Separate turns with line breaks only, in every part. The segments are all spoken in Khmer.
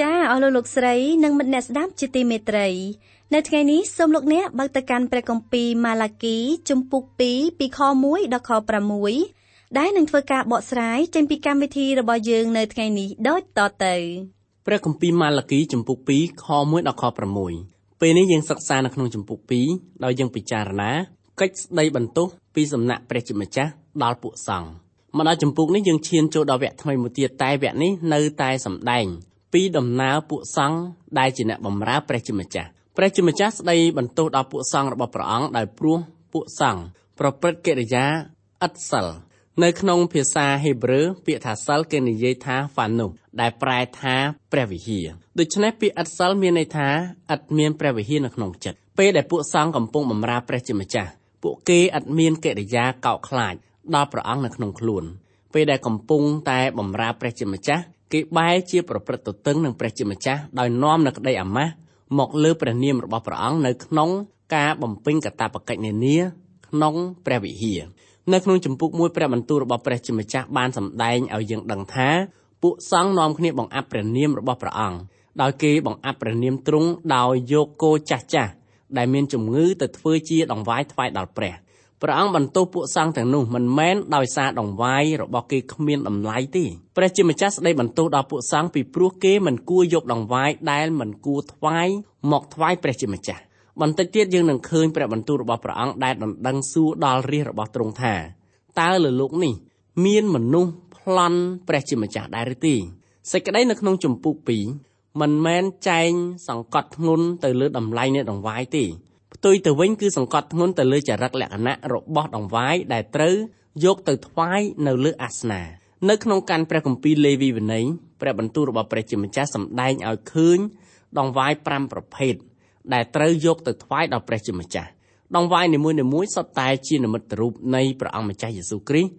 ចាអស់លោកលោកស្រីនិងមិត្តអ្នកស្ដាប់ជាទីមេត្រី នៅថ្ងៃនេះសូមលោកអ្នកបើកទៅកាន់ព្រះគម្ពីរម៉ាឡាគីជំពូក2ពីខ1ដល់ខ6ដែលនឹងធ្វើការបកស្រាយចេញពីកម្មវិធីរបស់យើងនៅថ្ងៃនេះដូចតទៅ
ព្រះគម្ពីរម៉ាឡាគីជំពូក2ខ1ដល់ខ6ពេលនេះយើងសិក្សានៅក្នុងជំពូក2ដោយយើងពិចារណាកិច្ចស្ដីបន្ទោសពីសំណាក់ព្រះជាម្ចាស់ដល់ពួកសង្ឃមកដល់ជំពូកនេះយើងឈានចូលដល់វគ្គថ្មីមួយទៀតតែវគ្គនេះនៅតែសម្ដែង ពីដំណើរពួកសង្ឃដែលជាអ្នកបម្រើព្រះជាម្ចាស់ព្រះជាម្ចាស់ស្ដីបន្ទោសដល់ពួកសង្ឃរបស់ព្រះអង្គដោយព្រោះពួកសង្ឃប្រព្រឹត្តកិរិយាឥតសិលនៅក្នុងភាសាហេប្រឺពាក្យថាសិលគេនិយាយថាហ្វានុដែលប្រែថាព្រះវិហារដូច្នេះពាក្យឥតសិលមានន័យថាឥតមានព្រះវិហារនៅក្នុងចិត្តពេលដែលពួកសង្ឃកំពុងបម្រើព្រះជាម្ចាស់ពួកគេឥតមានកិរិយាកោកខ្លាចដល់ព្រះអង្គនៅក្នុងខ្លួនពេលដែលកំពុងតែបម្រើព្រះជាម្ចាស់ គេបែរជាប្រព្រឹត្តទទឹងនឹងព្រះជាម្ចាស់ដោយនាំនៅក្តីអាម៉ាស់មកលើព្រះនាមរបស់ព្រះអង្គនៅក្នុងការបំពេញកាតព្វកិច្ចនានាក្នុងព្រះវិហារនៅក្នុងចម្ពោះមួយព្រះបន្ទូលរបស់ព្រះជាម្ចាស់បានសម្ដែងឲ្យយើងដឹងថាពួកសង្ឃនាំគ្នាបង្អាប់ព្រះនាមរបស់ព្រះអង្គដោយគេបង្អាប់ព្រះនាមទ្រង់ដោយយកគោចាស់ចាស់ដែលមានជំងឺទៅធ្វើជាដង្វាយថ្វាយដល់ព្រះ ព្រះអង្គបន្ទោសពួកសង្ឃទាំងនោះមិនមែនដោយសារដង្វាយរបស់គេគ្មានតម្លៃទេព្រះជាម្ចាស់ស្ដីបន្ទោសដល់ពួកសង្ឃពីព្រោះគេមិនគួរយកដង្វាយដែលមិនគួរថ្វាយមកថ្វាយព្រះជាម្ចាស់បន្តិចទៀតយើងនឹងឃើញព្រះបន្ទូលរបស់ព្រះអង្គដែលដណ្ដឹងសួរដល់រាជរបស់ទ្រង់ថាតើលើលោកនេះមានមនុស្សប្លន់ព្រះជាម្ចាស់ដែរឬទេសេចក្តីនៅក្នុងចម្ពោះ2មិនមែនចែងសង្កត់ធ្ងន់ទៅលើតម្លៃនៃដង្វាយទេ ផ្ទុយទៅវិញគឺសង្កត់ធ្ងន់ទៅលើចរិតលក្ខណៈរបស់ដង្វាយដែលត្រូវយកទៅថ្វាយនៅលើអាសនានៅក្នុងកាន់ព្រះគម្ពីរលេវីវិន័យព្រះបន្ទូលរបស់ព្រះជាម្ចាស់សម្ដែងឲ្យឃើញដង្វាយ5ប្រភេទដែលត្រូវយកទៅថ្វាយដល់ព្រះជាម្ចាស់ដង្វាយនីមួយៗសុទ្ធតែជានិមិត្តរូបនៃព្រះអង្គម្ចាស់យេស៊ូវគ្រីស្ទ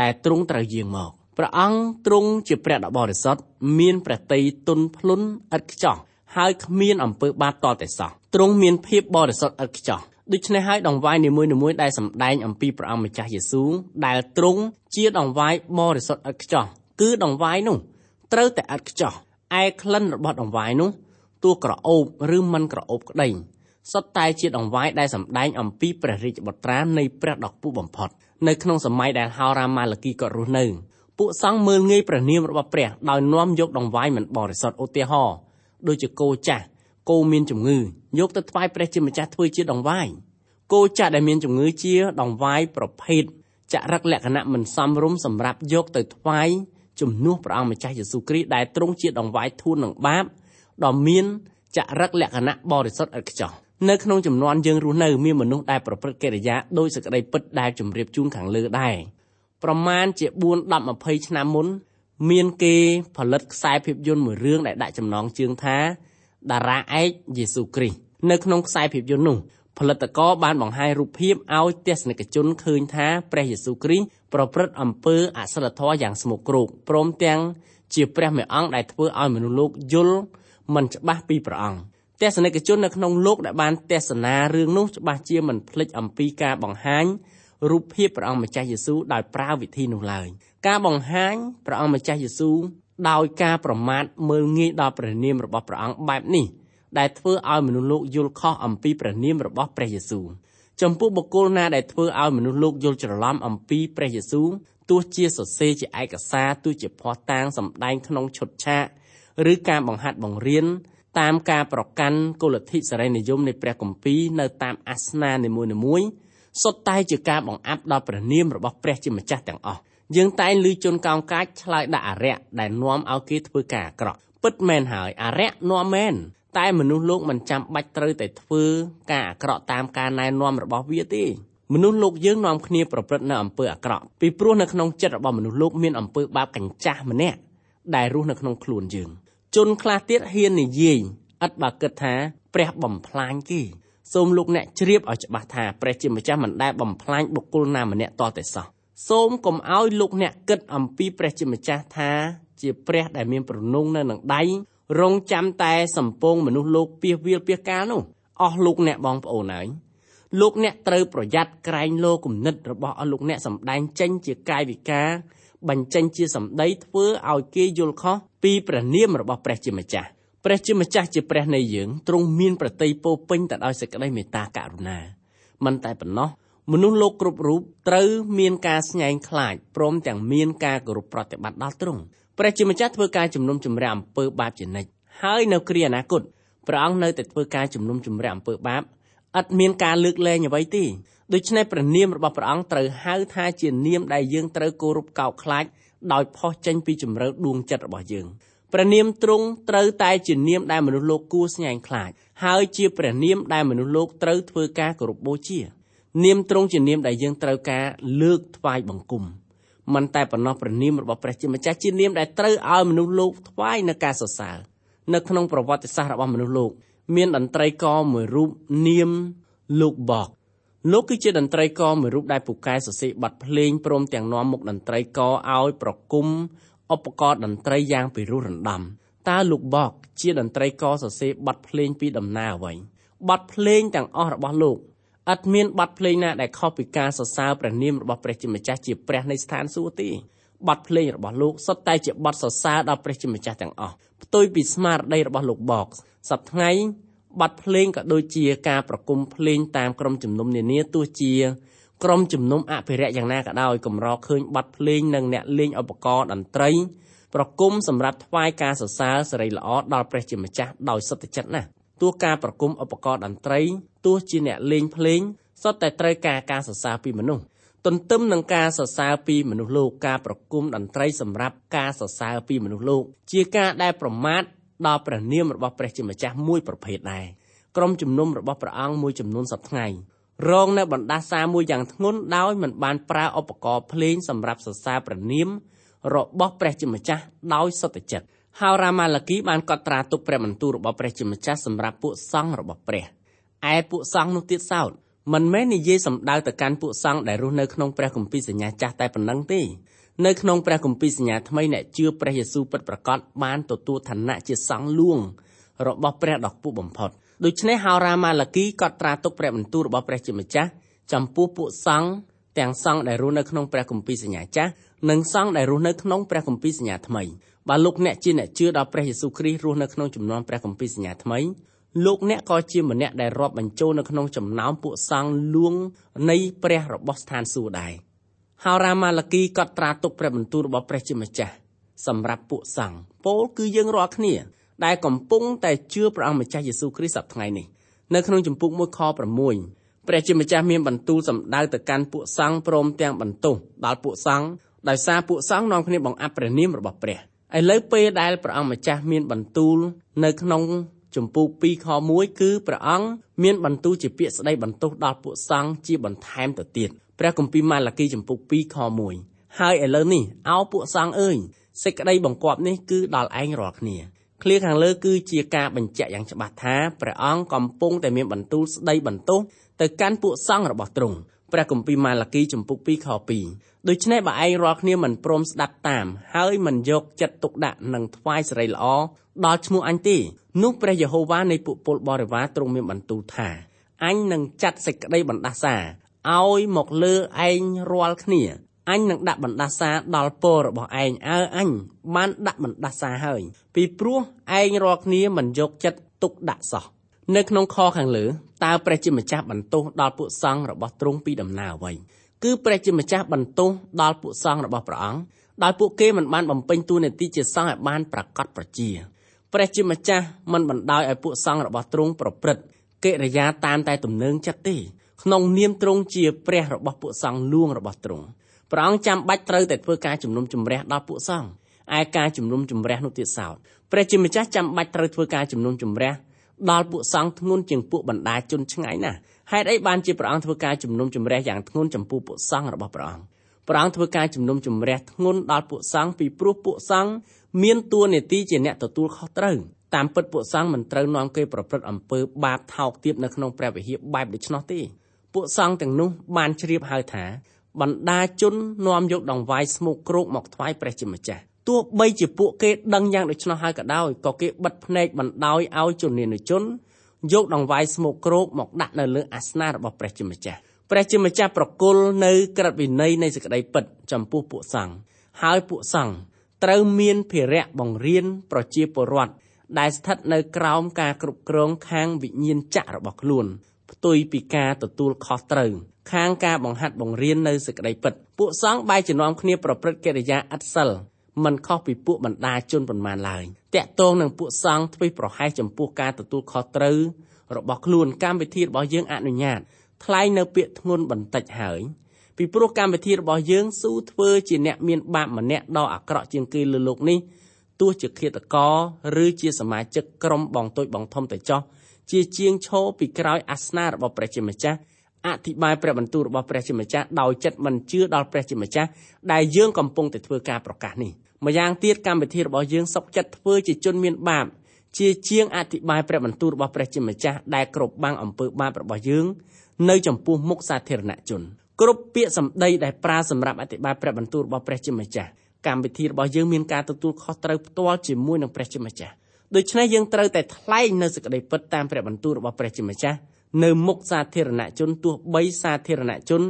ដែលទ្រង់ត្រូវយាងមកព្រះអង្គទ្រង់ជាព្រះដ៏បរិសុទ្ធមានព្រះតីទុនភ្លុនឥតខ្ចោះហើយគ្មានអំពើបាបតតែសោះ ទ្រង់មានភាពបរិសុទ្ធឥតខ្ចោះដូច្នេះហើយដង្វាយនីមួយៗដែលសម្ដែងអំពីព្រះអង្គម្ចាស់យេស៊ូវដែលទ្រង់ជាដង្វាយបរិសុទ្ធឥតខ្ចោះគឺដង្វាយនោះត្រូវតែឥតខ្ចោះឯក្លិនរបស់ដង្វាយនោះទោះក្រអូបឬមិនក្រអូបក្តីសុទ្ធតែជាដង្វាយដែលសម្ដែងអំពីព្រះរាជបុត្រានៃព្រះដ៏ខ្ពស់បំផុតនៅក្នុងសម័យដែលហោរាម៉ាឡាគីក៏រស់នៅពួកសង្ឃមើលងាយព្រះនាមរបស់ព្រះដោយនាំយកដង្វាយមិនបរិសុទ្ធឧទាហរណ៍ដូចជាគោចាស់ គោមានជំងឺយកទៅថ្វាយព្រះជាម្ចាស់ធ្វើជាដង្វាយគោចាស់ដែលមានជំងឺជាដង្វាយប្រភេទចរិតលក្ខណៈមិនសមរម្យសម្រាប់យកទៅថ្វាយជំនួសព្រះអង្គម្ចាស់យេស៊ូវគ្រីស្ទដែលទ្រង់ជាដង្វាយធូននឹងបាបដ៏មានចរិតលក្ខណៈបរិសុទ្ធឥតខ្ចោះនៅក្នុងចំនួនយើងរស់នៅមានមនុស្សដែលប្រព្រឹត្តកិរិយាដោយសេចក្តីពិតដែលជម្រាបជូនខាងលើដែរប្រមាណជា4 10 20ឆ្នាំមុន មានគេផលិតខ្សែភាពយន្តមួយរឿងដែលដាក់ចំណងជើងថា តារាឯកយេស៊ូគ្រីស្ទនៅក្នុងខ្សែភាពយន្តនោះផលិតករបានបង្ហាញរូបភាពឲ្យទស្សនិកជនឃើញថាព្រះយេស៊ូគ្រីស្ទប្រព្រឹត្តអំពើអសិលធម៌យ៉ាងស្មុគគ្រោកព្រមទាំងជាព្រះមេអង្គដែលធ្វើឲ្យមនុស្សលោកយល់មិនច្បាស់ពីព្រះអង្គទស្សនិកជននៅក្នុងលោកដែលបានទស្សនារឿងនោះច្បាស់ជាមិនភ្លេចអំពីការបង្ហាញរូបភាពព្រះអង្គម្ចាស់យេស៊ូវដោយប្រើវិធីនោះឡើយការបង្ហាញព្រះអង្គម្ចាស់យេស៊ូវ ដោយការប្រមាថមើលងាយដល់ព្រះនាមរបស់ព្រះអង្គបែបនេះដែលធ្វើឲ្យមនុស្សលោកយល់ខុសអំពីព្រះនាមរបស់ព្រះយេស៊ូវចំពោះបុគ្គលណាដែលធ្វើឲ្យមនុស្សលោកយល់ច្រឡំអំពីព្រះយេស៊ូវទោះជាសរសេរជាឯកសារទោះជាភ័ស្តុតាងសម្ដែងក្នុងឈុតឆាកឬការបង្ហាត់បង្រៀនតាមការប្រកាន់គោលលទ្ធិសេរីនិយមនៃព្រះគម្ពីរនៅតាមអាសនានីមួយៗសុទ្ធតែជាការបង្អាប់ដល់ព្រះនាមរបស់ព្រះជាម្ចាស់ទាំងអស់ យើងតែងឮជនកោងកាចឆ្លើយដាក់អរិយដែលនាំឲ្យគេធ្វើការអាក្រក់ពិតមែនហើយអរិយនាំមែនតែមនុស្សលោកមិនចាំបាច់ត្រូវតែធ្វើការអាក្រក់តាមការណែនាំរបស់វាទេមនុស្សលោកយើងនាំគ្នាប្រព្រឹត្តនៅអំពើអាក្រក់ពីព្រោះនៅក្នុងចិត្តរបស់មនុស្សលោកមានអំពើបាបកញ្ចាស់ម្នាក់ដែលរស់នៅក្នុងខ្លួនយើង ជនខ្លះទៀតហ៊ាននិយាយឥតបើគិតថាព្រះបំផ្លាញគេសូមលោកអ្នកជ្រាបឲ្យច្បាស់ថាព្រះជាម្ចាស់មិនដែលបំផ្លាញបុគ្គលណាម្នាក់តតែសោះ សូមកុំឲ្យលោកអ្នកគិតអំពីព្រះជាម្ចាស់ថាជាព្រះដែលមានប្រណុងនៅនឹងដៃរងចាំតែសម្ពងមនុស្សលោកពៀសវាលពៀសកាលនោះអស់លោកអ្នកបងប្អូនហើយលោកអ្នកត្រូវប្រយ័ត្នក្រែងលោគំនិតរបស់អស់លោកអ្នកសម្ដែងចេញជាកាយវិការបញ្ចេញជាសម្ដីធ្វើឲ្យគេយល់ខុសពីព្រះនាមរបស់ព្រះជាម្ចាស់ព្រះជាម្ចាស់ជាព្រះនៃយើងទ្រង់មានប្រតិពោពេញទៅដោយសេចក្តីមេត្តាករុណាមិនតែប៉ុណ្ណោះ មនុស្សលោកគ្រប់រូបត្រូវមានការស្ញែងខ្លាចព្រមទាំងមានការគោរពប្រតិបត្តិដល់ទ្រង់ព្រះជាម្ចាស់ធ្វើការជំនុំជម្រះអំពើបាបជានិច្ចហើយនៅគ្រាអនាគតព្រះអង្គនៅតែធ្វើការជំនុំជម្រះអំពើបាបឥតមានការលើកលែងអ្វីទេដូច្នេះព្រះនាមរបស់ព្រះអង្គត្រូវហៅថាជានាមដែលយើងត្រូវគោរពកោតខ្លាចដោយផុសចេញពីជំរឿដួងចិត្តរបស់យើងព្រះនាមទ្រង់ត្រូវតែជានាមដែលមនុស្សលោកគួរស្ញែងខ្លាចហើយជាព្រះនាមដែលមនុស្សលោកត្រូវធ្វើការគោរពបូជា នាមទ្រង់ជានាមដែលយើងត្រូវការលើកថ្វាយបង្គំមិនតែប៉ុណ្ណោះព្រះនាមរបស់ព្រះជាម្ចាស់ជានាមដែលត្រូវឲ្យមនុស្សលោកថ្វាយនៅការសរសើរនៅក្នុងប្រវត្តិសាស្ត្ររបស់មនុស្សលោកមានតន្ត្រីករមួយរូបនាមលោកបកលោកគឺជាតន្ត្រីករមួយរូបដែលពូកែសរសេរបទភ្លេងព្រមទាំងនាំមុខតន្ត្រីករឲ្យប្រគំឧបករណ៍តន្ត្រីយ៉ាងពិរោះរណ្ដំតើលោកបកជាតន្ត្រីករសរសេរបទភ្លេងពីដំណើរអ្វីបទភ្លេងទាំងអស់របស់លោក ឥតមានបទភ្លេងណាដែលខុសពីការសរសើរព្រះនាមរបស់ព្រះជាម្ចាស់ជាព្រះនៃស្ថានសួគ៌ទេបទភ្លេងរបស់លោកសុទ្ធតែជាបទសរសើរដល់ព្រះជាម្ចាស់ទាំងអស់ផ្ទុយពីស្មារតីរបស់លោកបកសប្តាហ៍ថ្ងៃបទភ្លេងក៏ដូចជាការប្រគំភ្លេងតាមក្រុមជំនុំនានាទោះជាក្រុមជំនុំអភិរក្សយ៉ាងណាក៏ដោយកម្រឃើញបទភ្លេងនិងអ្នកលេងឧបករណ៍តន្ត្រីប្រគំសម្រាប់ថ្វាយការសរសើរសេរីល្អដល់ព្រះជាម្ចាស់ដោយសុទ្ធចិត្តណាស់ទោះការប្រគំឧបករណ៍តន្ត្រី ទោះជាអ្នកលេងភ្លេងសុទ្ធតែត្រូវការការសរសើរពីមនុស្សទន្ទឹមនឹងការសរសើរពីមនុស្សលោកការប្រគំតន្ត្រីសម្រាប់ការសរសើរពីមនុស្សលោកជាការដែលប្រមាថដល់ព្រះនាមរបស់ព្រះជាម្ចាស់មួយប្រភេទដែរក្រុមជំនុំរបស់ព្រះអង្គមួយចំនួនសប្តាហ៍រងនៅបណ្ដាសាមួយយ៉ាងធ្ងន់ដោយមិនបានប្រើឧបករណ៍ភ្លេងសម្រាប់សរសើរព្រះនាមរបស់ព្រះជាម្ចាស់ដោយសុទ្ធចិត្តហើយរាម៉ាឡាគីបានកត់ត្រាទុកព្រះបន្ទូលរបស់ព្រះជាម្ចាស់សម្រាប់ពួកសង្ឃរបស់ព្រះ ឯពួកសង្ឃនោះទៀតសោតមិនមែននិយាយសម្ដៅទៅកាន់ពួកសង្ឃដែលរស់នៅក្នុងព្រះគម្ពីរសញ្ញាចាស់តែប៉ុណ្ណឹងទេនៅក្នុងព្រះគម្ពីរសញ្ញាថ្មីអ្នកជឿព្រះយេស៊ូវពិតប្រាកដបានទទួលឋានៈជាសង្ឃលួងរបស់ព្រះដ៏ខ្ពស់បំផុតដូច្នេះហោរាម៉ាឡាគីក៏ត្រាទុកព្រះបន្ទូលរបស់ព្រះជាម្ចាស់ចំពោះពួកសង្ឃទាំងសង្ឃដែលរស់នៅក្នុងព្រះគម្ពីរសញ្ញាចាស់និងសង្ឃដែលរស់នៅក្នុងព្រះគម្ពីរសញ្ញាថ្មីបើលោកអ្នកជាអ្នកជឿដល់ព្រះយេស៊ូវគ្រីស្ទរស់នៅក្នុងចំនួនព្រះគម្ពីរសញ្ញាថ្មី លោកអ្នកក៏ជាម្នាក់ដែលរាប់បញ្ចូលនៅក្នុងចំណោមពួកសង្ឃលួងនៃព្រះរបស់ស្ថានសួគ៌ដែរហោរាម៉ាឡាគីក៏ត្រាទុកព្រះបន្ទូលរបស់ព្រះជាម្ចាស់សម្រាប់ពួកសង្ឃពោលគឺយើងរាល់គ្នា ដែលកំពុងតែជឿព្រះអង្គម្ចាស់យេស៊ូវគ្រីស្ទសប្តាហ៍ថ្ងៃនេះនៅក្នុងជំពូក1ខ6ព្រះជាម្ចាស់មានបន្ទូលសម្ដៅទៅកាន់ពួកសង្ឃព្រមទាំងបន្ទោសដល់ពួកសង្ឃដោយសារពួកសង្ឃនាំគ្នាបង្អាប់ព្រះនាមរបស់ព្រះឥឡូវពេលដែលព្រះអង្គម្ចាស់មានបន្ទូលនៅក្នុង ជំពូក2ខ1គឺព្រះអង្គមានបន្ទូលជាពាក្យស្ដីបន្ទោសដល់ពួកសង្ឃជាបន្ថែមទៅទៀតព្រះគម្ពីរម៉ាឡាគីជំពូក2ខ1ហើយឥឡូវនេះអោពួកសង្ឃអើយសេចក្តីបង្គាប់នេះគឺដល់ឯងរាល់គ្នាឃ្លាខាងលើគឺជាការបញ្ជាក់យ៉ាងច្បាស់ថាព្រះអង្គកំពុងតែមានបន្ទូលស្ដីបន្ទោសទៅកាន់ពួកសង្ឃរបស់ទ្រង់ ព្រះគម្ពីរម៉ាឡាគីចំពុក2ខ2ដូច្នេះបើឯងរាល់គ្នាមិនព្រមស្ដាប់តាម ហើយមិនយកចិត្តទុកដាក់នឹងថ្វាយសេរីល្អដល់ឈ្មោះអញទេនោះព្រះយេហូវ៉ានៃពួកពលបរិវារទ្រង់មានបន្ទូលថាអញនឹងចាត់សេចក្តីបណ្ដាសាឲ្យមកលើឯងរាល់គ្នាអញនឹងដាក់បណ្ដាសាដល់ពររបស់ឯងអើអញបានដាក់បណ្ដាសាហើយ ពីព្រោះឯងរាល់គ្នាមិនយកចិត្តទុកដាក់សោះនៅក្នុងខខាងលើ តើព្រះជាម្ចាស់បន្ទោសដល់ពួកសង្ឃរបស់ទ្រង់ពីដំណើរអ្វីគឺព្រះជាម្ចាស់បន្ទោសដល់ពួកសង្ឃរបស់ព្រះអង្គដោយពួកគេមិនបានបំពេញតួនាទីជាសង្ឃឲ្យបានប្រកបប្រជាព្រះជាម្ចាស់មិនបណ្ដោយឲ្យពួកសង្ឃរបស់ទ្រង់ប្រព្រឹត្តកិរិយាតាមតែទំនើងចិត្តទេក្នុងនាមទ្រង់ជាព្រះរបស់ពួកសង្ឃលួងរបស់ទ្រង់ព្រះអង្គចាំបាច់ត្រូវតែធ្វើការជំនុំជម្រះដល់ពួកសង្ឃឯការជំនុំជម្រះនោះទៀតសោតព្រះជាម្ចាស់ចាំបាច់ត្រូវធ្វើការជំនុំជម្រះ ដល់ពួកសង្ឃធ្ងន់ជាងពួកបណ្ដាជនឆ្ងាយណាស់ហេតុអីបានជាព្រះអង្គធ្វើការជំនុំជម្រះយ៉ាងធ្ងន់ចំពោះពួកសង្ឃរបស់ព្រះអង្គព្រះអង្គធ្វើការជំនុំជម្រះធ្ងន់ដល់ពួកសង្ឃពីព្រោះពួកសង្ឃមានតួនាទីជាអ្នកទទួលខុសត្រូវតាមពិតពួកសង្ឃមិនត្រូវនាំគេប្រព្រឹត្តអំពើបាបថោកទាបនៅក្នុងព្រះវិហារបែបដូច្នោះទេពួកសង្ឃទាំងនោះបានជ្រាបហើយថាបណ្ដាជននាំយកដង្វាយស្មុកគ្រោកមកថ្វាយព្រះជាម្ចាស់ ទោះបីជាពួកគេដឹងយ៉ាងដូច្នោះហើយក៏ដោយក៏គេបិទភ្នែកបណ្ដោយឲ្យជននានុជនយកដង្វាយស្មុកគ្រោកមកដាក់នៅលើអាសនៈរបស់ព្រះជាម្ចាស់ព្រះជាម្ចាស់ប្រគល់នៅក្រឹតវិន័យនៃសេចក្តីពិតចំពោះពួកសង្ឃហើយពួកសង្ឃត្រូវមានភារៈបង្រៀនប្រជាពលរដ្ឋដែលស្ថិតនៅក្រោមការគ្រប់គ្រងខាងវិញ្ញាណចក្ររបស់ខ្លួនផ្ទុយពីការទទួលខុសត្រូវខាងការបង្ហាត់បង្រៀននៅសេចក្តីពិតពួកសង្ឃបែរជានាំគ្នាប្រព្រឹត្តកិរិយាឥតសិល មិនខុសពីពួកបណ្ដាជនប៉ុន្មានឡើយតាក់ទងនឹងពួកសង្ឃធ្វេសប្រហែសចំពោះការទទួលខុសត្រូវរបស់ខ្លួនកម្មវិធីរបស់យើងអនុញ្ញាតថ្លែងនៅពាក្យធ្ងន់បន្តិចហើយពីព្រោះកម្មវិធីរបស់យើងស៊ូធ្វើជាអ្នកមានបាបម្នាក់ដ៏អាក្រក់ជាងគេលើលោកនេះទោះជាឃាតករឬជាសមាជិកក្រុមបងតូចបងធំទៅចោះជាជាងឈរពីក្រោយអាសនៈរបស់ព្រះជាម្ចាស់ អធិប្បាយព្រះបន្ទូលរបស់ព្រះជាម្ចាស់ដោយចិត្តមិនជឿដល់ព្រះជាម្ចាស់ដែលយើងកំពុងតែធ្វើការប្រកាសនេះម្យ៉ាងទៀតកម្មវិធីរបស់យើងសុកចិត្តធ្វើជាជនមានបាបជាជាងអធិប្បាយព្រះបន្ទូលរបស់ព្រះជាម្ចាស់ដែលគ្រប់បាំងអំពើបាបរបស់យើងនៅចំពោះមុខសាធារណជនគ្រប់ពាក្យសម្ដីដែលប្រើសម្រាប់អធិប្បាយព្រះបន្ទូលរបស់ព្រះជាម្ចាស់កម្មវិធីរបស់យើងមានការទទួលខុសត្រូវផ្ទាល់ជាមួយនឹងព្រះជាម្ចាស់ដូច្នេះយើងត្រូវតែថ្លែងនៅសេចក្តីពិតតាមព្រះបន្ទូលរបស់ព្រះជាម្ចាស់ នៅមុខសាធារណជនទោះបីសាធារណជន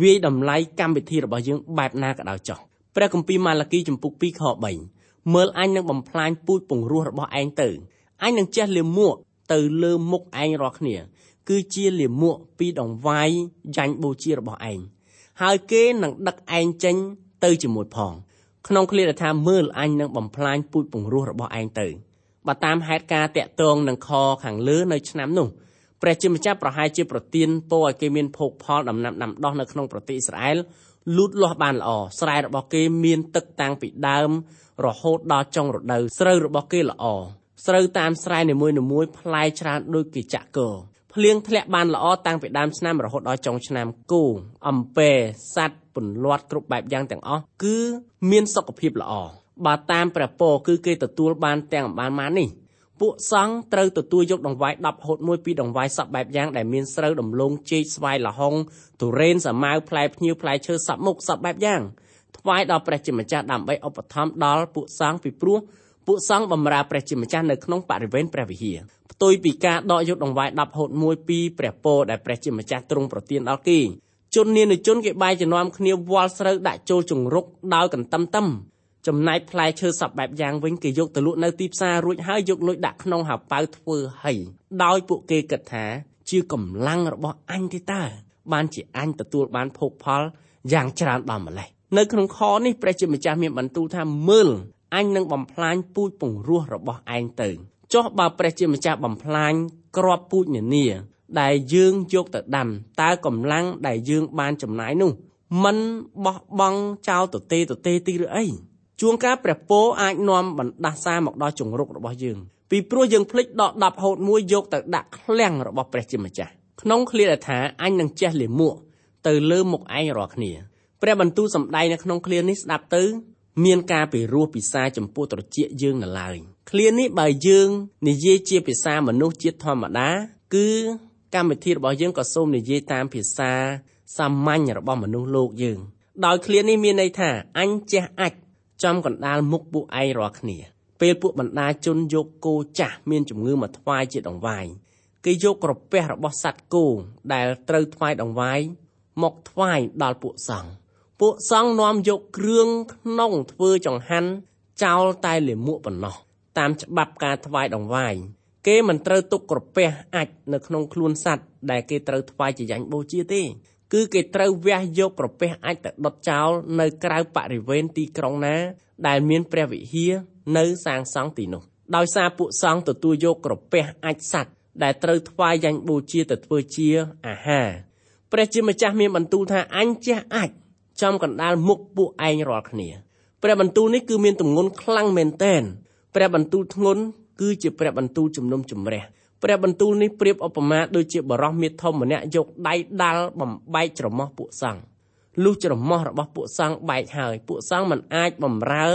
វាយតម្លៃកម្មវិធីរបស់យើងបែបណាក៏ដោយចុះព្រះគម្ពីរម៉ាឡាគីចំពុក2ខ3មើលអញនឹងបំផ្លាញពូជពង្រោះរបស់ឯងទៅអញនឹងចេះលាមក ទៅលើមុខឯងរាល់គ្នា គឺជាលាមកពីដង្វាយចាញ់បូជារបស់ឯងហើយគេនឹងដឹកឯងចេញទៅជាមួយផង ក្នុងឃ្លាថាមើលអញនឹងបំផ្លាញពូជពង្រោះរបស់ឯងទៅបើតាមហេតុការតាក់ទងនឹងខខាងលើនៅឆ្នាំនោះ ព្រះជាម្ចាស់ប្រហែលជាប្រទានពរឲ្យគេមានភោគផលដំណាំដាំដុះនៅក្នុងប្រទេសអ៊ីស្រាអែលលូតលាស់បានល្អស្រែរបស់គេមានទឹកតាំងពីដើមរហូតដល់ចុងរដូវស្រូវរបស់គេល្អស្រូវតាមស្រែនីមួយៗផ្លែច្រើនដូចគេចាក់កោភ្លៀងធ្លាក់បានល្អតាំងពីដើមឆ្នាំរហូតដល់ចុងឆ្នាំគោអំពែសัตว์ពន្លាត់គ្រប់បែបយ៉ាងទាំងអស់គឺមានសុខភាពល្អបើតាមព្រះពរគឺគេទទួលបានទាំងបានមកនេះ ពួកសង្ឃត្រូវទទួលយកដង្វាយ10ហូតមួយពីដង្វាយសពបែបយ៉ាងដែលមានស្រូវដំឡូងចេកស្វាយលហុងទុរេនសាម៉ាវផ្លែភ្ញៀវផ្លែឈើសពមុខសពបែបយ៉ាងថ្វាយដល់ព្រះជាម្ចាស់ដើម្បីឧបត្ថម្ភដល់ពួកសង្ឃពីព្រោះពួកសង្ឃបម្រើព្រះជាម្ចាស់នៅក្នុងបរិវេណព្រះវិហារផ្ទុយពីការដកយកដង្វាយ10ហូតមួយពីព្រះពរដែលព្រះជាម្ចាស់ទ្រង់ប្រទានដល់គេជននានុជនគេបែរជានាំគ្នាវាល់ស្រូវដាក់ចូលជង្រុកដោយកន្ទឹមទឹម ចំណែកផ្លែឈើសពបែបយ៉ាងវិញគេយកទៅលក់នៅទីផ្សាររួចហើយយកលុយដាក់ក្នុងហៅប៉ៅធ្វើហើយដោយពួកគេគិតថា ជាកម្លាំងរបស់អញទេតើបានជាអញទទួលបានភោគផលយ៉ាងច្រើនដល់ម្លេះនៅក្នុងខនេះព្រះជាម្ចាស់មានបន្ទូលថាមើលអញនឹងបំផ្លាញពូជពង្រោះរបស់ឯងទៅចុះបើព្រះជាម្ចាស់បំផ្លាញក្របពូជនានា ដែលយើងយកទៅដាំតើកម្លាំងដែលយើងបានចំណាយនោះมันបោះបង់ចោលទៅទេទៅទេទីឬអី ជួនកាលព្រះពរអាចនាំបណ្ដាសាមកដល់ជង្រុករបស់យើងពីព្រោះយើងភ្លេចដក10ហូតមួយយកទៅដាក់ឃ្លាំងរបស់ព្រះជាម្ចាស់ក្នុងឃ្លាថាអញនឹងចេះលាមកទៅលើមុខឯងរាល់គ្នាព្រះបន្ទូលសម្ដែងនៅក្នុងឃ្លានេះស្ដាប់ទៅមានការពិរោះពិសាចំពោះត្រចៀកយើងនៅឡើយឃ្លានេះបើយើងនិយាយជាភាសាមនុស្សជាតិធម្មតាគឺកម្មវិធីរបស់យើងក៏សូមនិយាយតាមភាសាសាមញ្ញរបស់មនុស្សលោកយើងដោយឃ្លានេះមានន័យថាអញចេះអាច ចំកណ្ដាលមុខពួកឯងរាល់គ្នា ពេលពួកបណ្ដាជនយកគោចាស់មានជំងឺមកថ្វាយជាដង្វាយគេយកក្រពះរបស់សត្វគោដែលត្រូវថ្វាយដង្វាយមកថ្វាយដល់ពួកសង្ឃពួកសង្ឃនាំយកគ្រឿងក្នុងធ្វើចង្ហាន់ចោលតែលាមកប៉ុណ្ណោះតាមច្បាប់ការថ្វាយដង្វាយគេមិនត្រូវទុកក្រពះអាចនៅក្នុងខ្លួនសត្វដែលគេត្រូវថ្វាយជាយ៉ាញ់បូជាទេ គឺគេត្រូវវះយកក្រពះអាចទៅដុតចោលនៅក្រៅបរិវេណទីក្រុងណា ដែលមានព្រះវិហារនៅសាងសង់ទីនោះដោយសារពួកសង្ឃទទួលយកក្រពះអាចសัตว์ដែលត្រូវថ្វាយយ៉ាញ់បូជាទៅធ្វើជាអាហារព្រះជាម្ចាស់មានបន្ទូលថាអញចេះអាចចំកណ្ដាលមុខពួកឯងរាល់គ្នាព្រះបន្ទូលនេះគឺមានទម្ងន់ខ្លាំងមែនទែនព្រះបន្ទូលធ្ងន់គឺជាព្រះបន្ទូលជំនុំជម្រះ ព្រះបន្ទូលនេះប្រៀបឧបមាដូចជាបរោះមាសធំម្នាក់យកដៃដាល់បំបែកច្រមុះពួកសង្ឃលុះច្រមុះរបស់ពួកសង្ឃបែកហើយពួកសង្ឃមិនអាចបំរើ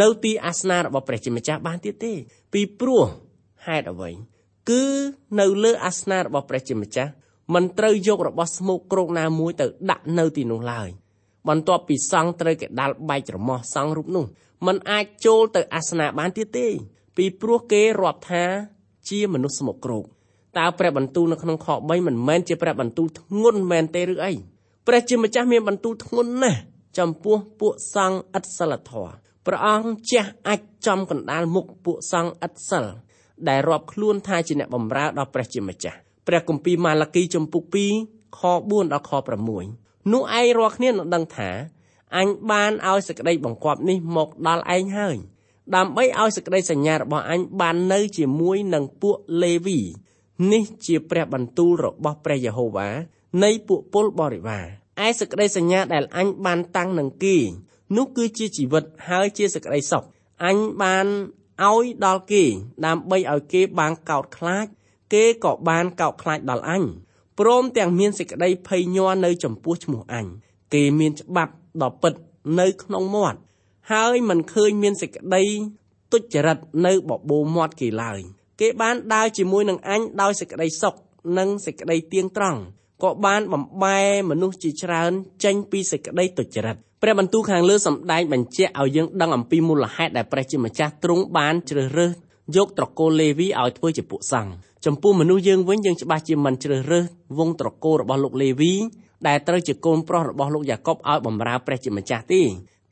នៅទីអាសនៈរបស់ព្រះជាម្ចាស់បានទៀតទេ ពីព្រោះហេតុអ្វីគឺនៅលើអាសនៈរបស់ព្រះជាម្ចាស់មិនត្រូវយករបស់ស្មោកគ្រោកណាមួយទៅដាក់នៅទីនោះឡើយបន្ទាប់ពីសង្ឃត្រូវគេដាល់បែកច្រមុះសង្ឃរូបនោះมันអាចចូលទៅអាសនៈបានទៀតទេ ពីព្រោះគេរាប់ថា ជាមនុស្សស្មុកគ្រោកតើព្រះបន្ទូលនៅក្នុងខ3មិនមែនជាព្រះបន្ទូលធ្ងន់មែនទេឬអីព្រះជាម្ចាស់មានបន្ទូលធ្ងន់ណាស់ចំពោះពួកសង្ឃឥតសិលធម៌ព្រះអង្គជះអាចចំកណ្ដាលមុខពួកសង្ឃឥតសិលដែលរាប់ខ្លួនថាជាអ្នកបម្រើដល់ព្រះជាម្ចាស់ព្រះគម្ពីរម៉ាឡាគីចំពុក2ខ4ដល់ខ6នោះឯងរាល់គ្នានឹងដឹងថាអញបានឲ្យសេចក្តីបង្គាប់នេះមកដល់ឯងហើយ ដើម្បីឲ្យសេចក្តីសញ្ញារបស់អញបាននៅជាមួយនឹងពួកលេវី នេះជាព្រះបន្ទូលរបស់ព្រះយេហូវ៉ានៃពួកពលបរិវារឯសេចក្តីសញ្ញាដែលអញបានតាំងនឹងគេនោះគឺជាជីវិតហើយជាសេចក្តីសុខអញបានឲ្យដល់គេ ដើម្បីឲ្យគេបានកោតខ្លាច គេក៏បានកោតខ្លាចដល់អញព្រមទាំងមានសេចក្តីភ័យញ័រនៅចំពោះឈ្មោះអញគេមានច្បាប់ដ៏ពិតនៅក្នុងមាត់ ហើយមិនឃើញមានសេចក្តីទុច្ចរិតនៅបបោមាត់គេឡើយគេបានដើរជាមួយនឹងអញដោយសេចក្តីសុខនិងសេចក្តីទៀងត្រង់ក៏បានបំបែមនុស្សជាច្រើនចេញពីសេចក្តីទុច្ចរិតព្រះបន្ទូលខាងលើសម្ដែងបញ្ជាក់ឲ្យយើងដឹងអំពីមូលហេតុដែលព្រះជាម្ចាស់ទ្រង់បានជ្រើសរើសយកត្រកូលលេវីឲ្យធ្វើជាពួកសង្ឃចំពោះមនុស្សយើងវិញយើងច្បាស់ជាមិនជ្រើសរើសវងត្រកូលរបស់លោកលេវីដែលត្រូវជាកូនប្រុសរបស់លោកយ៉ាកុបឲ្យបម្រើព្រះជាម្ចាស់ទេ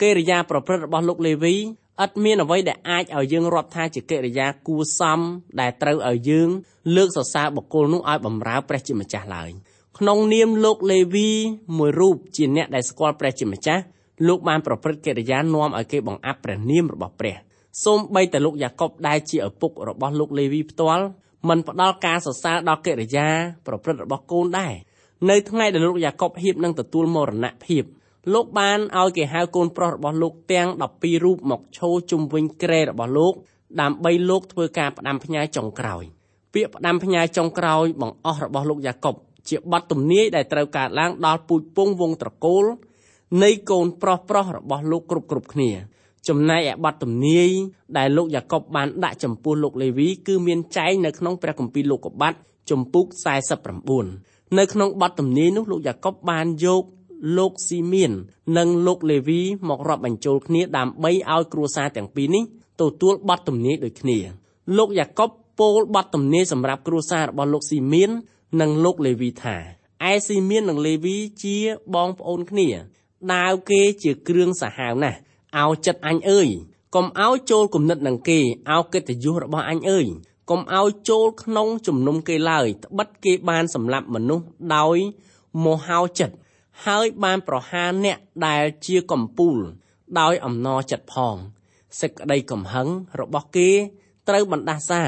កិរិយាប្រព្រឹត្តរបស់លោកលេវីឥតមានអ្វីដែលអាចឲ្យយើងរាប់ថាជាកិរិយាគួសមដែលត្រូវឲ្យយើងលើកសរសើរបុគ្គលនោះឲ្យបម្រើព្រះជាម្ចាស់ឡើយក្នុងនាមលោកលេវីមួយរូបជាអ្នកដែលស្គាល់ព្រះជាម្ចាស់លោកបានប្រព្រឹត្តកិរិយានាំឲ្យគេបង្អាប់ព្រះនាមរបស់ព្រះសូម្បីតែលោកយ៉ាកុបដែលជាឪពុករបស់លោកលេវីផ្ទាល់មិនផ្ដល់ការសរសើរដល់កិរិយាប្រព្រឹត្តរបស់កូនដែរនៅថ្ងៃដែលលោកយ៉ាកុបហៀបនឹងទទួលមរណភាព លោកបានឲ្យគេហៅកូនប្រុសរបស់លោកទាំង12រូបមកឈរជុំវិញគ្រែរបស់លោក ដើម្បីលោកធ្វើការផ្ដាំផ្ញើចុងក្រោយ ពាក្យផ្ដាំផ្ញើចុងក្រោយបង្អស់របស់លោកយ៉ាកុបជាបទទំនាយដែលត្រូវកើតឡើងដល់ពូជពងវងត្រកូលនៃកូនប្រុសប្រុសរបស់លោកគ្រប់គ្រប់គ្នា ចំណែកឯបទទំនាយដែលលោកយ៉ាកុបបានដាក់ចំពោះលោកលេវីគឺមានចែងនៅក្នុងព្រះគម្ពីរលោកុបាតជំពូក49នៅក្នុងបទទំនាយនោះលោកយ៉ាកុបបានយក លោកស៊ីមៀននិងលោកលេវីមករាប់បញ្ចូលគ្នាដើម្បីឲ្យគ្រួសារទាំងពីរនេះទទួលបទទំនាយដូចគ្នាលោកយ៉ាកុបពោលបទទំនាយសម្រាប់គ្រួសាររបស់លោកស៊ីមៀននិងលោកលេវីថាឯស៊ីមៀននិងលេវីជាបងប្អូនគ្នាដាវគេជាគ្រឿងសាហាវណាស់អោចិត្តអញអើយកុំអោចូលគំនិតនឹងគេអោកិត្តិយសរបស់អញអើយកុំអោចូលក្នុងជំនុំគេឡើយត្បិតគេបានសម្លាប់មនុស្សដោយមហោចិត្ត ហើយបានប្រហារអ្នកដែលជាកំពូល ដោយអំណរចិត្តផងសេចក្តីកំហឹងរបស់គេត្រូវបណ្ដាសា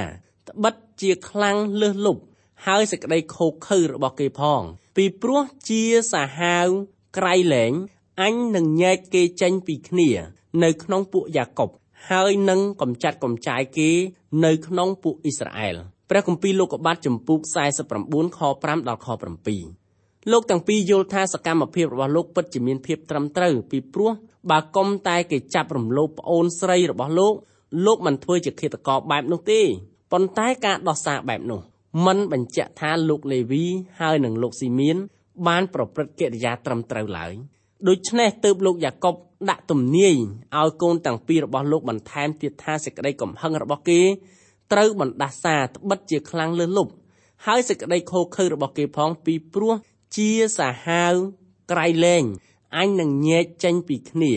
ត្បិតជាខ្លាំងលើសលប់ហើយសេចក្តីខូខើរបស់គេផង ពីព្រោះជាសាហាវក្រៃលែងអញនឹងញែកគេចេញពីគ្នា នៅក្នុងពួកយ៉ាកុបហើយនឹងកំចាត់កំចាយគេ នៅក្នុងពួកអ៊ីស្រាអែលព្រះគម្ពីរលោកុបាទចំពូក49ខ5ដល់ខ7 លោកទាំងពីរយល់ថាសកម្មភាពរបស់លោកពិតជាមានភាពត្រឹមត្រូវពីព្រោះបើកុំតែគេចាប់រំលោភប្អូនស្រីរបស់លោកលោកមិនធ្វើជាឃាតករបែបនោះទេប៉ុន្តែការដោះសារបែបនោះមិនបញ្ជាក់ថាលោកលេវីហើយនិងលោកស៊ីមៀនបានប្រព្រឹត្តកិរិយាត្រឹមត្រូវឡើយដូច្នេះទើបលោកយ៉ាកុបដាក់ទំនាយឲ្យកូនទាំងពីររបស់លោកបន្ថែមទៀតថាសេចក្តីកំហឹងរបស់គេត្រូវបណ្ដាសាត្បិតជាខ្លាំងលើសលប់ហើយសេចក្តីខូខើរបស់គេផងពីព្រោះ ជាសាហាវក្រៃលែងអញនឹងញែកចេញពីគ្នា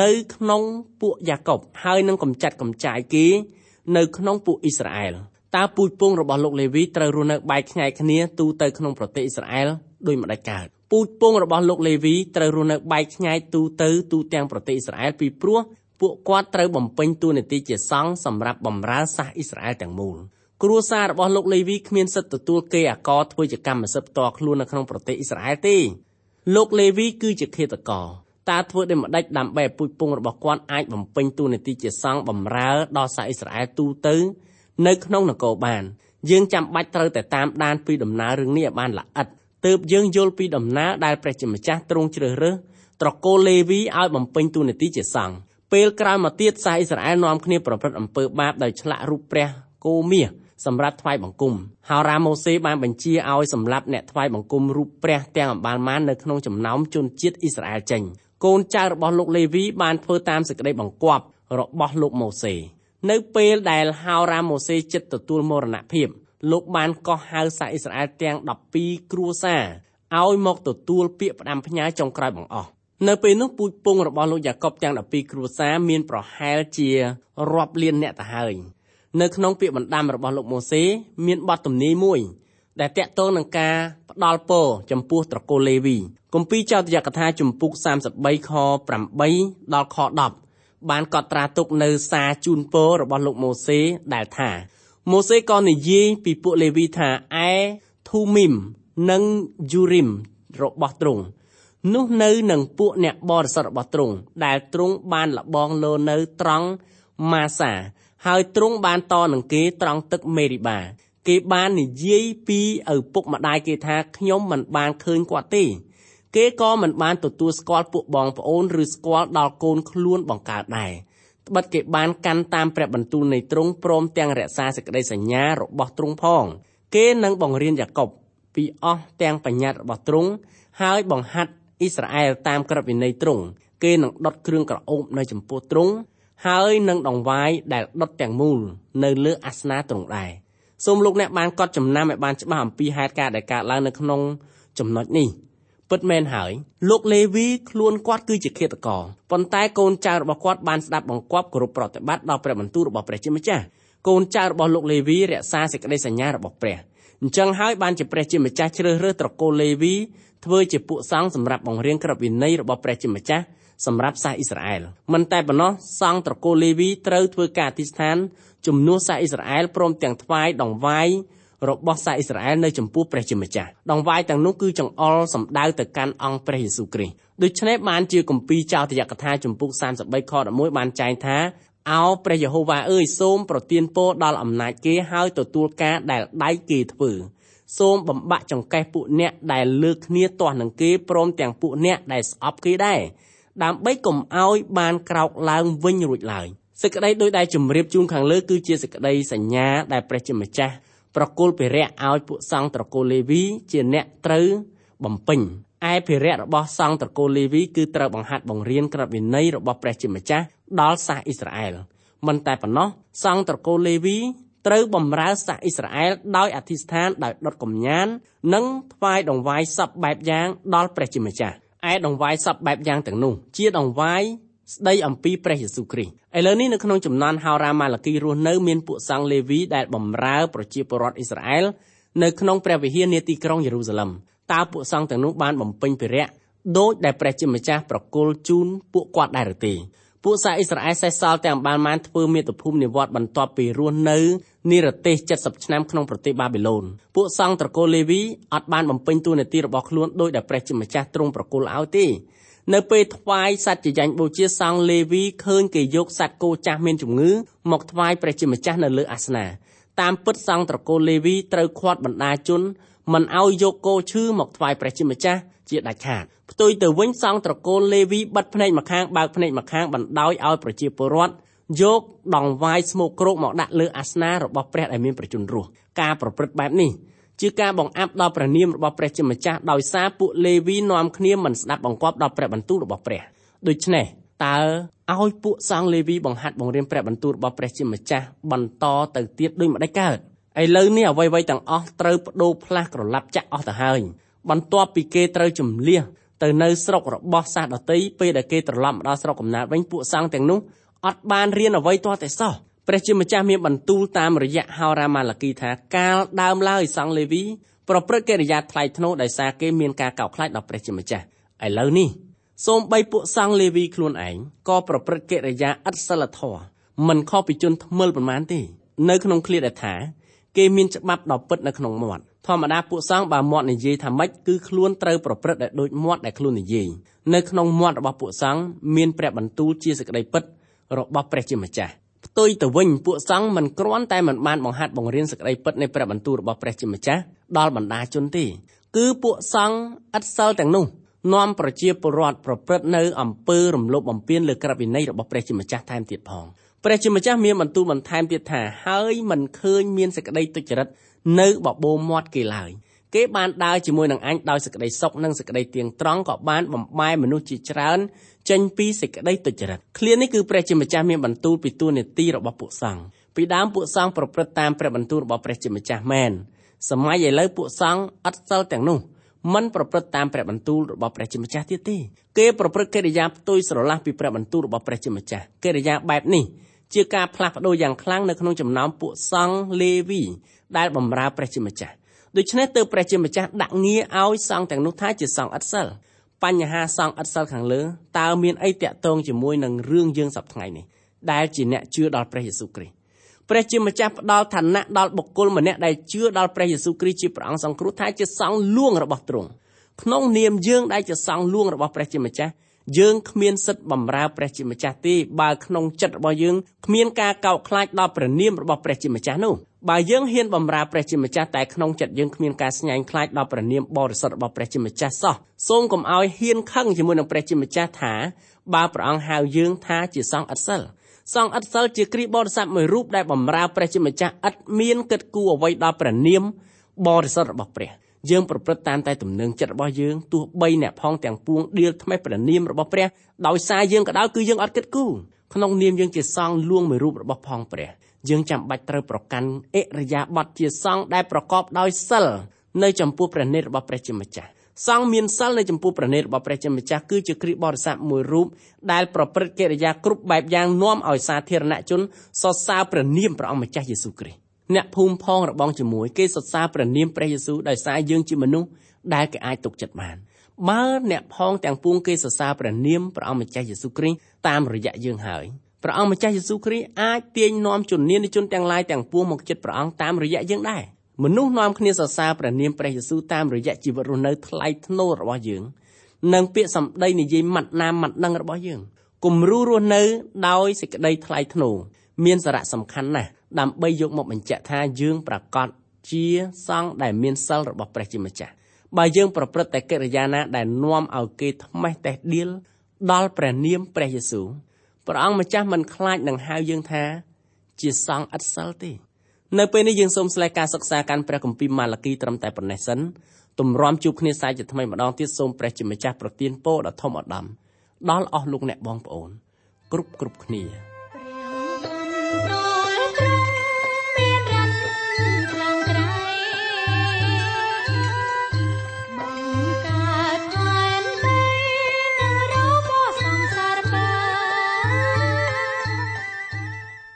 នៅក្នុងពួកយ៉ាកុបហើយនឹងកំចាត់កំចាយគេនៅក្នុងពួកអ៊ីស្រាអែលតើពូជពងរបស់លោកលេវីត្រូវរស់នៅបែកខ្ញែកគ្នាទូទៅក្នុងប្រទេសអ៊ីស្រាអែលដោយម្ដេចកើតពូជពងរបស់លោកលេវីត្រូវរស់នៅបែកខ្ញែកទូទៅទូទាំងប្រទេសអ៊ីស្រាអែលពីព្រោះពួកគាត់ត្រូវបំពេញតួនាទីជាសង្ឃសម្រាប់បម្រើសាសអ៊ីស្រាអែលទាំងមូល គ្រួសាររបស់លោកលេវីគ្មានសិទ្ធិទទួលគេអាករធ្វើជាកម្មសិទ្ធិផ្ទាល់ខ្លួននៅក្នុងប្រទេសអ៊ីស្រាអែលទេលោកលេវីគឺជាឃាតករតើធ្វើដូចម្ដេចដើម្បីឲ្យពូជពងរបស់គាត់អាចបំពេញតួនាទីជាសង្ឃបម្រើដល់សាសអ៊ីស្រាអែលទូទៅនៅក្នុងនគរបានយើងចាំបាច់ត្រូវតែតាមដានពីដំណើររឿងនេះឲ្យបានល្អិតទើបយើងយល់ពីដំណើរដែលព្រះជាម្ចាស់ទ្រង់ជ្រើសរើសត្រកូលលេវីឲ្យបំពេញតួនាទីជាសង្ឃពេលក្រោយមកទៀតសាសអ៊ីស្រាអែលនាំគ្នាប្រព្រឹត្តអំពើបាបដោយឆ្លាក់រូបព្រះគោមាស សម្រាប់ថ្វាយបង្គំហោរាម៉ូសេបានបញ្ជាឲ្យសម្លាប់អ្នកថ្វាយបង្គំរូបព្រះទាំងអម្បាលម៉ាននៅក្នុងចំណោមជនជាតិអ៊ីស្រាអែលចេញកូនចៅរបស់លោកលេវីបានធ្វើតាមសេចក្តីបង្គាប់របស់លោកម៉ូសេនៅពេលដែលហោរាម៉ូសេចិត្តទទួលមរណភាពលោកបានកោះហៅសាសអ៊ីស្រាអែលទាំង12គ្រួសារឲ្យមកទទួលពាក្យផ្ដាំផ្ញើចុងក្រោយបង្អស់នៅពេលនោះពូជពងរបស់លោកយ៉ាកុបទាំង12គ្រួសារមានប្រហែលជារាប់លានអ្នកទៅហើយ នៅក្នុងពាក្យបណ្ដាំរបស់លោកម៉ូសេមានបទទំនាយមួយ ដែលតាក់ទងនឹងការផ្ដល់ពរចំពោះត្រកូលលេវីគម្ពីរចោទយកថាជំពូក33ខ8ដល់ខ10បានកត់ត្រាទុកនៅសារជូនពររបស់លោកម៉ូសេដែលថាម៉ូសេក៏និយាយពីពួកលេវីថាឯធូមីមនិងយូរីមរបស់ទ្រង់នោះនៅនឹងពួកអ្នកបរិសុទ្ធរបស់ទ្រង់ដែលទ្រង់បានលបងលោនៅត្រង់ ម៉ាសា ហើយទ្រង់បានតនឹងគេត្រង់ទឹកមេរីបា គេបាននិយាយពីឪពុកម្ដាយគេថាខ្ញុំមិនបានឃើញគាត់ទេគេក៏មិនបានទទួលស្គាល់ពួកបងប្អូនឬស្គាល់ដល់កូនខ្លួនបង្កើតដែរត្បិតគេបានកាន់តាមព្រះបន្ទូលនៃទ្រង់ព្រមទាំងរក្សាសេចក្តីសញ្ញារបស់ទ្រង់ផង គេនឹងបង្រៀនយ៉ាកុបពីអស់ទាំងបញ្ញត្តិរបស់ទ្រង់ហើយបង្ហាត់អ៊ីស្រាអែលតាមក្រឹតវិន័យទ្រង់គេនឹងដុតគ្រឿងក្រអូបនៅចំពោះទ្រង់ ហើយនឹងដង្វាយដែលដុតទាំងមូលនៅលើអាសនៈទ្រង់ដែរសូមលោកអ្នកបានកត់ចំណាំឲ្យបានច្បាស់អំពីហេតុការណ៍ដែលកើតឡើងនៅក្នុងចំណុចនេះពិតមែនហើយលោកលេវីខ្លួនគាត់គឺជាឃាតករប៉ុន្តែកូនចៅរបស់គាត់បានស្ដាប់បង្គាប់គោរពប្រតិបត្តិដល់ព្រះបន្ទូលរបស់ព្រះជាម្ចាស់កូនចៅរបស់លោកលេវីរក្សាសេចក្តីសញ្ញារបស់ព្រះអញ្ចឹងហើយបានជាព្រះជាម្ចាស់ជ្រើសរើសត្រកូលលេវី ធ្វើជាពួកសង្ឃសម្រាប់បង្រៀនក្រឹតវិន័យរបស់ព្រះជាម្ចាស់សម្រាប់សាសអ៊ីស្រាអែលមិនតែប៉ុណ្ណោះសង្ឃត្រកូលលេវីត្រូវធ្វើការអធិស្ឋានជំនួសសាសអ៊ីស្រាអែលព្រមទាំងថ្វាយដង្វាយរបស់សាសអ៊ីស្រាអែលនៅចំពោះព្រះជាម្ចាស់ដង្វាយទាំងនោះគឺចង្អុលសម្ដៅទៅកាន់អង្គព្រះយេស៊ូវគ្រីស្ទដូច្នេះបានជាគម្ពីរចោទយកថាចំពុក33ខ11បានចែងថាអោព្រះយេហូវ៉ាអើយសូមប្រទានពរដល់អំណាចគេហើយទទួលការដែលដៃគេធ្វើ សូមបំបាក់ចង្កេះពួកអ្នកដែលលើកគ្នាទាស់នឹងគេព្រមទាំងពួកអ្នកដែលស្អប់គេដែរដើម្បីកុំឲ្យបានក្រោកឡើងវិញរួចឡើយសេចក្តីដោយដែលជម្រាបជូនខាងលើគឺជាសេចក្តីសញ្ញាដែលព្រះជាម្ចាស់ប្រគល់ភិរៈឲ្យពួកសង្ឃត្រកូលលេវីជាអ្នកត្រូវបំពេញឯភិរៈរបស់សង្ឃត្រកូលលេវីគឺត្រូវបង្ហាត់បង្រៀនក្រឹតវិន័យរបស់ព្រះជាម្ចាស់ដល់សាសអ៊ីស្រាអែលមិនតែប៉ុណ្ណោះសង្ឃត្រកូលលេវី ត្រូវបំរើសាសអ៊ីស្រាអែលដោយអធិស្ឋានដោយដុតកំញាន និងថ្វាយដង្វាយសពបែបយ៉ាងដល់ព្រះជាម្ចាស់ឯដង្វាយសពបែបយ៉ាងទាំងនោះជាដង្វាយស្ដីអំពីព្រះយេស៊ូវគ្រីស្ទឥឡូវនេះនៅក្នុងចំនួនហោរាម៉ាឡាគីរស់នៅមានពួកសង្ឃលេវីដែលបម្រើប្រជាពលរដ្ឋអ៊ីស្រាអែលនៅក្នុងព្រះវិហារនាទីក្រុងយេរូសាឡឹមតើពួកសង្ឃទាំងនោះបានបំពេញភារៈដោយដែលព្រះជាម្ចាស់ប្រគល់ជូនពួកគាត់ដែរឬទេ ពួកសាអ៊ីស្រាអែលសេះសល់ទាំងបានបានធ្វើមាតុភូមិនិវត្តបន្ទាប់ពីរស់នៅនិរទេស70ឆ្នាំក្នុងប្រទេសបាប៊ីឡូនពួកសង្ឃត្រកូលលេវីអត់បានបំពេញតួនាទីរបស់ខ្លួនដោយដែលព្រះជាម្ចាស់ទ្រង់ប្រគល់ឲ្យទេនៅពេលថ្វាយសត្វជាយ៉ាញ់បូជាសង្ឃលេវីឃើញគេយកសត្វគោចាស់មានជំងឺមកថ្វាយព្រះជាម្ចាស់នៅលើអាសនៈតាមពិតសង្ឃត្រកូលលេវីត្រូវខាត់បណ្ដាជនមិនឲ្យយកគោឈឺមកថ្វាយព្រះជាម្ចាស់ ជាដាច់ខាតផ្ទុយទៅវិញសង្ឃត្រកូលលេវីបិទភ្នែកម្ខាងបើកភ្នែកម្ខាងបណ្ដោយឲ្យប្រជាពលរដ្ឋយកដង្វាយស្មោកគ្រោកមកដាក់លើអាសនៈរបស់ព្រះដែលមានប្រជញ្ញរស់ការប្រព្រឹត្តបែបនេះជាការបង្អាប់ដល់ព្រះនាមរបស់ព្រះជាម្ចាស់ដោយសារពួកលេវីនាំគ្នាមិនស្ដាប់បង្គាប់ដល់ព្រះបន្ទូលរបស់ព្រះដូច្នេះតើឲ្យពួកសង្ឃលេវីបង្ហាត់បង្រៀនព្រះបន្ទូលរបស់ព្រះជាម្ចាស់បន្តទៅទៀតដូចម្ដេចកើតឥឡូវនេះអ្វីៗទាំងអស់ត្រូវបដូរផ្លាស់ក្រឡាប់ចាក់អស់ទៅហើយ បន្ទាប់ពីគេត្រូវជំលះទៅនៅស្រុករបស់សាសដតីពេលដែលគេត្រឡប់មកដល់ស្រុកកំណើតវិញពួកសង្ឃទាំងនោះអត់បានរៀនអ្វីទាល់តែសោះព្រះជាម្ចាស់មានបន្ទូលតាមរយៈហោរាម៉ាឡាគីថាកាលដើមឡើយសង្ឃលេវីប្រព្រឹត្តកិរិយាថ្លៃថ្នូរដោយសារគេមានការកោតខ្លាចដល់ព្រះជាម្ចាស់ឥឡូវនេះសូមបីពួកសង្ឃលេវីខ្លួនឯងក៏ប្រព្រឹត្តកិរិយាឥតសិលធម៌មិនខុសពីជនថ្មិលប៉ុន្មានទេនៅក្នុងឃ្លាដែលថាគេមានច្បាប់ដ៏ពិតនៅក្នុងមាត់ ធម្មតាពួកសង្ឃបើមាត់និយាយថាម៉េចគឺខ្លួនត្រូវប្រព្រឹត្តឲ្យដូចមាត់ដែលខ្លួននិយាយនៅក្នុងមាត់របស់ពួកសង្ឃមានព្រះបន្ទូលជាសេចក្តីពិតរបស់ព្រះជាម្ចាស់ផ្ទុយទៅវិញពួកសង្ឃមិនគ្រាន់តែមិនបានបង្ហាត់បង្រៀនសេចក្តីពិតនៃព្រះបន្ទូលរបស់ព្រះជាម្ចាស់ដល់បណ្ដាជនទេគឺពួកសង្ឃឥតសិលទាំងនោះនាំប្រជាពលរដ្ឋប្រព្រឹត្តនៅអំពើរំលោភបំពានលើក្រឹតវិន័យរបស់ព្រះជាម្ចាស់ថែមទៀតផងព្រះជាម្ចាស់មានបន្ទូលបន្ថែមទៀតថាហើយមិនឃើញមានសេចក្តីទុច្ចរិត នៅបបោមាត់គេឡើយគេបានដើរជាមួយនឹងអញដោយសេចក្តីសុខនិងសេចក្តីទៀងត្រង់ក៏បានបំបែមនុស្សជាច្រើនចេញពីសេចក្តីទុច្ចរិតឃ្លានេះគឺព្រះជាម្ចាស់មានបន្ទូលពីទួលនីតិរបស់ពួកសង្ឃពីដើមពួកសង្ឃប្រព្រឹត្តតាមព្រះបន្ទូលរបស់ព្រះជាម្ចាស់មែនសម័យឥឡូវពួកសង្ឃអត់សិលទាំងនោះមិនប្រព្រឹត្តតាមព្រះបន្ទូលរបស់ព្រះជាម្ចាស់ទៀតទេគេប្រព្រឹត្តកិរិយាផ្ទុយស្រឡះពីព្រះបន្ទូលរបស់ព្រះជាម្ចាស់កិរិយាបែបនេះ ជាការផ្លាស់ប្ដូរយ៉ាងខ្លាំងនៅក្នុងចំណោមពួកសង្ឃលេវីដែលបម្រើព្រះជាម្ចាស់ដូច្នេះទើបព្រះជាម្ចាស់ដាក់ងារឲ្យសង្ឃទាំងនោះថាជាសង្ឃឥតសិលបញ្ហាសង្ឃឥតសិលខាងលើតើមានអីតាក់ទងជាមួយនឹងរឿងយើងសប្តាហ៍នេះដែលជាអ្នកជឿដល់ព្រះយេស៊ូវគ្រីស្ទព្រះជាម្ចាស់ផ្ដល់ឋានៈដល់បុគ្គលម្នាក់ដែលជឿដល់ព្រះយេស៊ូវគ្រីស្ទជាព្រះអង្គសង្គ្រោះថាជាសង្ឃលួងរបស់ទ្រង់ក្នុងនាមយើងដែលជាសង្ឃលួងរបស់ព្រះជាម្ចាស់ យើងគ្មានសិទ្ធិបម្រើព្រះជាម្ចាស់ទេបើក្នុងចិត្តរបស់យើងគ្មានការកោតខ្លាចដល់ព្រះនាមរបស់ព្រះជាម្ចាស់នោះបើយើងហ៊ានបម្រើព្រះជាម្ចាស់តែក្នុងចិត្តយើងគ្មានការស្ញាញ់ខ្លាចដល់ព្រះនាមបរិសុទ្ធរបស់ព្រះជាម្ចាស់សោះសូមកុំឲ្យហ៊ានខឹងជាមួយនឹងព្រះជាម្ចាស់ថាបើព្រះអង្គហៅយើងថាជាសង្ឃឥតសិលសង្ឃឥតសិលជាគ្រីស្ទបរិស័ទមួយរូបដែលបម្រើព្រះជាម្ចាស់ឥតមានគិតគូរអ្វីដល់ព្រះនាមបរិសុទ្ធរបស់ព្រះ យើងប្រព្រឹត្តតាមតែទំនឹងចិត្តរបស់យើងទោះបីអ្នកផងទាំងពួងដៀលថ្មេះព្រះនាមរបស់ព្រះដោយសារយើងក៏ដោយគឺយើងអត់គិតគូរក្នុងនាមយើងជាសង្ឃលួងមួយរូបរបស់ផងព្រះយើងចាំបាច់ត្រូវប្រកាន់អិរិយាបថជាសង្ឃដែលប្រកបដោយសិលនៅចំពោះព្រះនេតរបស់ព្រះជាម្ចាស់សង្ឃមានសិលនៅចំពោះព្រះនេតរបស់ព្រះជាម្ចាស់គឺជាគ្រីស្ទបរិស័ទមួយរូបដែលប្រព្រឹត្តកិរិយាគ្រប់បែបយ៉ាងនាំឲ្យសាធារណជនសរសើរព្រះនាមព្រះអង្គម្ចាស់យេស៊ូវគ្រីស្ទ អ្នកភូមិផងរបងជាមួយគេសរសើរព្រះនាមព្រះយេស៊ូវដោយសារយើងជាមនុស្សដែលគេអាចទុកចិត្តបានបើអ្នកផងទាំងពួងគេសរសើរព្រះនាមព្រះអង្គម្ចាស់យេស៊ូវគ្រីស្ទតាមរយៈយើងហើយព្រះអង្គម្ចាស់យេស៊ូវគ្រីស្ទអាចទាញនាំជននានាជនទាំងឡាយទាំងពួងមកចិត្តព្រះអង្គតាមរយៈយើងដែរមនុស្សនាំគ្នាសរសើរព្រះនាមព្រះយេស៊ូវតាមរយៈជីវិតរស់នៅថ្លៃថ្នូររបស់យើងនិងពាក្យសម្ដីនិយាយម៉ាត់ណាមម៉ាត់ដឹងរបស់យើងគំរូរស់នៅដោយសេចក្តីថ្លៃថ្នូរមានសារៈសំខាន់ណាស់ ដើម្បីយកមកបញ្ជាក់ថាយើងប្រកាសជាសង្ឃដែលមានសិលរបស់ព្រះជាម្ចាស់បើយើងប្រព្រឹត្តតែកិរិយាណាដែលនាំឲ្យគេថ្មេះតេះដៀលដល់ព្រះនាមព្រះយេស៊ូវព្រះអង្គម្ចាស់មិនខ្លាចនឹងហៅយើងថា ជាសង្ឃឥតសិលទេនៅពេលនេះយើងសូមស្លេះការសិក្សាកាន់ព្រះគម្ពីរម៉ាឡាគីត្រឹមតែប៉ុណ្ណេះសិនទម្រាំជួបគ្នាសាជាថ្មីម្ដងទៀតសូមព្រះជាម្ចាស់ប្រទានពរដ៏ធំឧត្តមដល់អស់លោកអ្នកបងប្អូន គ្រប់គ្រប់គ្នា